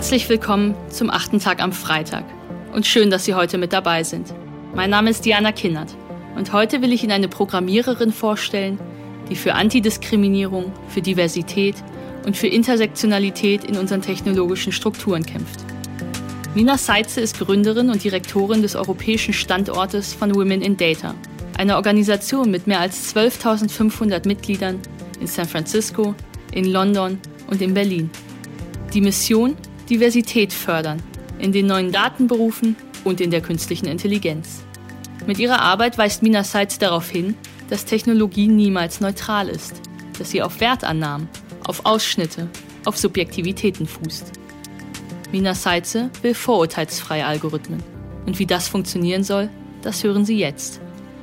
Herzlich willkommen zum achten Tag am Freitag und schön, dass Sie heute mit dabei sind. Mein Name ist Diana Kinnert und heute will ich Ihnen eine Programmiererin vorstellen, die für Antidiskriminierung, für Diversität und für Intersektionalität in unseren technologischen Strukturen kämpft. Mina Seitze ist Gründerin und Direktorin des europäischen Standortes von Women in Data, einer Organisation mit mehr als 12.500 Mitgliedern in San Francisco, in London und in Berlin. Die Mission Diversität fördern in den neuen Datenberufen und in der künstlichen Intelligenz. Mit ihrer Arbeit weist Mina Seitz darauf hin, dass Technologie niemals neutral ist, dass sie auf Wertannahmen, auf Ausschnitte, auf Subjektivitäten fußt. Mina Seitze will vorurteilsfreie Algorithmen. Und wie das funktionieren soll, das hören Sie jetzt.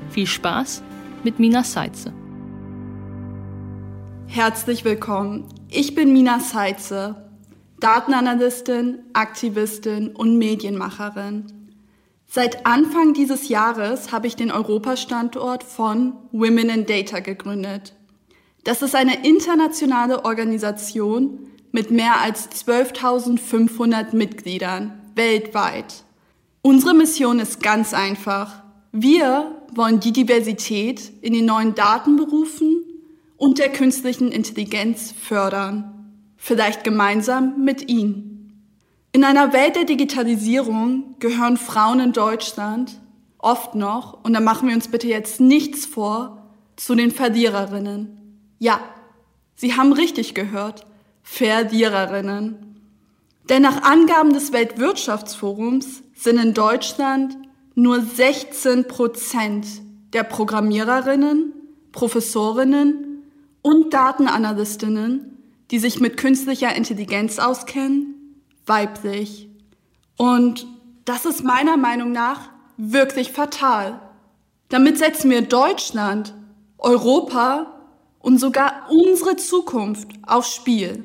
Viel Spaß mit Mina Seitze. Herzlich willkommen. Ich bin Mina Seitze, Datenanalystin, Aktivistin und Medienmacherin. Seit Anfang dieses Jahres habe ich den Europastandort von Women in Data gegründet. Das ist eine internationale Organisation mit mehr als 12.500 Mitgliedern weltweit. Unsere Mission ist ganz einfach. Wir wollen die Diversität in den neuen Datenberufen und der künstlichen Intelligenz fördern. Vielleicht gemeinsam mit Ihnen. In einer Welt der Digitalisierung gehören Frauen in Deutschland oft noch, und da machen wir uns bitte jetzt nichts vor, zu den Verliererinnen. Ja, Sie haben richtig gehört, Verliererinnen. Denn nach Angaben des Weltwirtschaftsforums sind in Deutschland nur 16 Prozent der Programmiererinnen, Professorinnen und Datenanalystinnen, die sich mit künstlicher Intelligenz auskennen, weiblich. Und das ist meiner Meinung nach wirklich fatal. Damit setzen wir Deutschland, Europa und sogar unsere Zukunft aufs Spiel.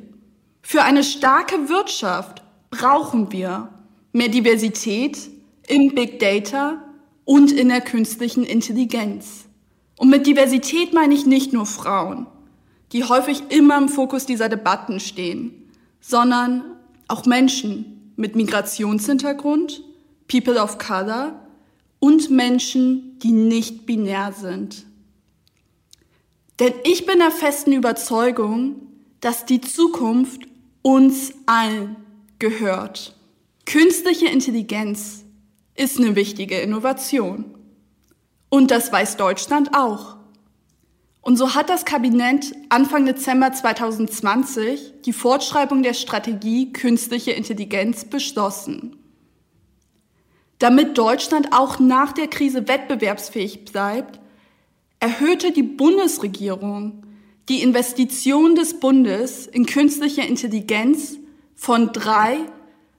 Für eine starke Wirtschaft brauchen wir mehr Diversität im Big Data und in der künstlichen Intelligenz. Und mit Diversität meine ich nicht nur Frauen, die häufig immer im Fokus dieser Debatten stehen, sondern auch Menschen mit Migrationshintergrund, People of Color und Menschen, die nicht binär sind. Denn ich bin der festen Überzeugung, dass die Zukunft uns allen gehört. Künstliche Intelligenz ist eine wichtige Innovation. Und das weiß Deutschland auch. Und so hat das Kabinett Anfang Dezember 2020 die Fortschreibung der Strategie künstliche Intelligenz beschlossen. Damit Deutschland auch nach der Krise wettbewerbsfähig bleibt, erhöhte die Bundesregierung die Investition des Bundes in künstliche Intelligenz von drei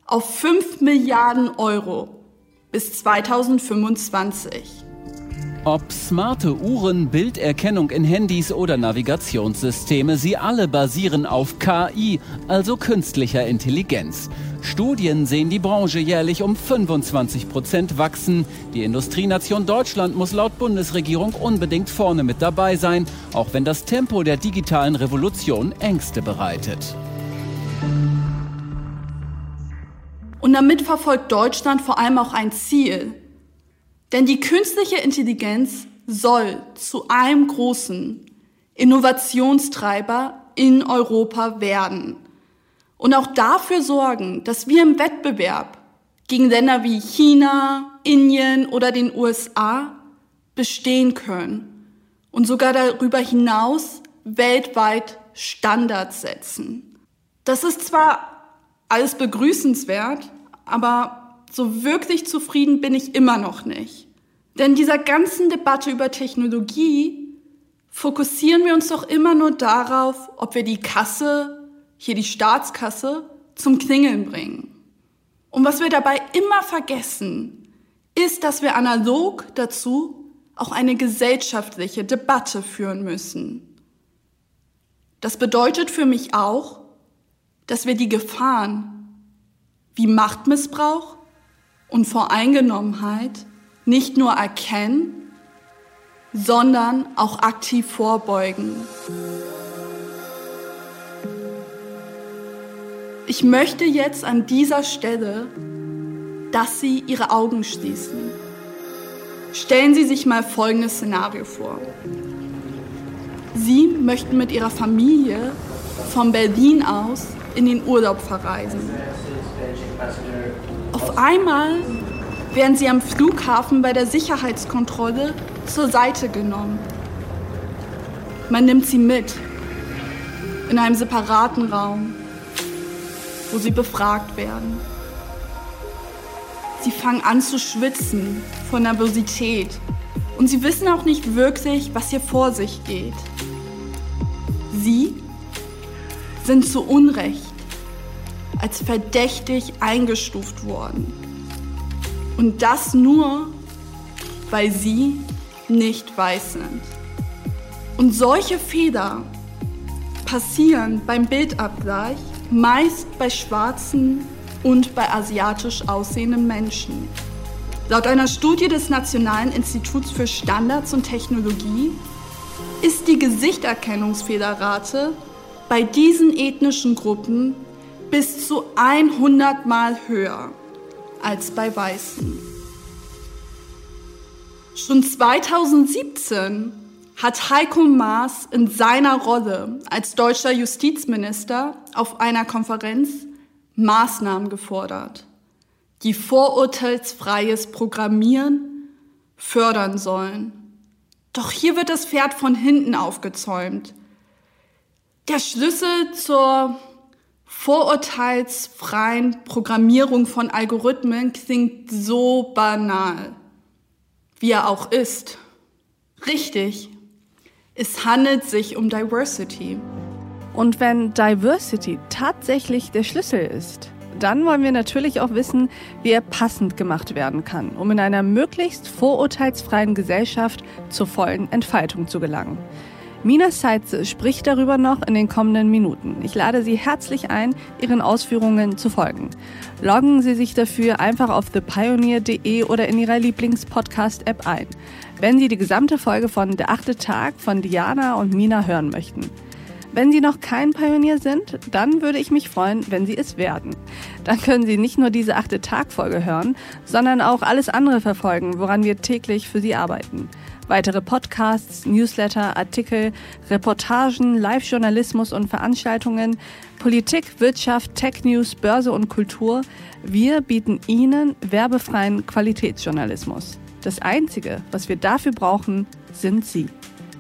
auf fünf Milliarden Euro bis 2025. Ob smarte Uhren, Bilderkennung in Handys oder Navigationssysteme, sie alle basieren auf KI, also künstlicher Intelligenz. Studien sehen die Branche jährlich um 25 Prozent wachsen. Die Industrienation Deutschland muss laut Bundesregierung unbedingt vorne mit dabei sein, auch wenn das Tempo der digitalen Revolution Ängste bereitet. Und damit verfolgt Deutschland vor allem auch ein Ziel, denn die künstliche Intelligenz soll zu einem großen Innovationstreiber in Europa werden und auch dafür sorgen, dass wir im Wettbewerb gegen Länder wie China, Indien oder den USA bestehen können und sogar darüber hinaus weltweit Standards setzen. Das ist zwar alles begrüßenswert, aber so wirklich zufrieden bin ich immer noch nicht. Denn dieser ganzen Debatte über Technologie fokussieren wir uns doch immer nur darauf, ob wir die Kasse, hier die Staatskasse, zum Klingeln bringen. Und was wir dabei immer vergessen, ist, dass wir analog dazu auch eine gesellschaftliche Debatte führen müssen. Das bedeutet für mich auch, dass wir die Gefahren wie Machtmissbrauch, und Voreingenommenheit nicht nur erkennen, sondern auch aktiv vorbeugen. Ich möchte jetzt an dieser Stelle, dass Sie Ihre Augen schließen. Stellen Sie sich mal folgendes Szenario vor. Sie möchten mit Ihrer Familie von Berlin aus in den Urlaub verreisen. Auf einmal werden Sie am Flughafen bei der Sicherheitskontrolle zur Seite genommen. Man nimmt Sie mit in einem separaten Raum, wo Sie befragt werden. Sie fangen an zu schwitzen von Nervosität und Sie wissen auch nicht wirklich, was hier vor sich geht. Sie sind zu Unrecht als verdächtig eingestuft worden. Und das nur, weil sie nicht weiß sind. Und solche Fehler passieren beim Bildabgleich meist bei schwarzen und bei asiatisch aussehenden Menschen. Laut einer Studie des Nationalen Instituts für Standards und Technologie ist die Gesichterkennungsfehlerrate bei diesen ethnischen Gruppen bis zu 100 Mal höher als bei Weißen. Schon 2017 hat Heiko Maas in seiner Rolle als deutscher Justizminister auf einer Konferenz Maßnahmen gefordert, die vorurteilsfreies Programmieren fördern sollen. Doch hier wird das Pferd von hinten aufgezäumt. Der Schlüssel zur vorurteilsfreien Programmierung von Algorithmen klingt so banal, wie er auch ist. Richtig, es handelt sich um Diversity. Und wenn Diversity tatsächlich der Schlüssel ist, dann wollen wir natürlich auch wissen, wie er passend gemacht werden kann, um in einer möglichst vorurteilsfreien Gesellschaft zur vollen Entfaltung zu gelangen. Mina Seitze spricht darüber noch in den kommenden Minuten. Ich lade Sie herzlich ein, Ihren Ausführungen zu folgen. Loggen Sie sich dafür einfach auf thepioneer.de oder in Ihrer Lieblingspodcast-App ein, wenn Sie die gesamte Folge von Der achte Tag von Diana und Mina hören möchten. Wenn Sie noch kein Pionier sind, dann würde ich mich freuen, wenn Sie es werden. Dann können Sie nicht nur diese achte Tag-Folge hören, sondern auch alles andere verfolgen, woran wir täglich für Sie arbeiten. Weitere Podcasts, Newsletter, Artikel, Reportagen, Live-Journalismus und Veranstaltungen, Politik, Wirtschaft, Tech News, Börse und Kultur. Wir bieten Ihnen werbefreien Qualitätsjournalismus. Das Einzige, was wir dafür brauchen, sind Sie.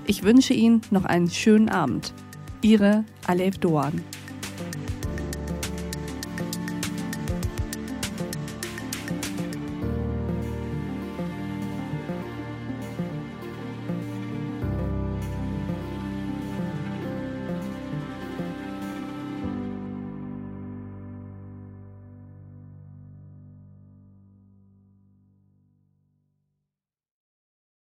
Ich wünsche Ihnen noch einen schönen Abend. Ihre Alef Doan.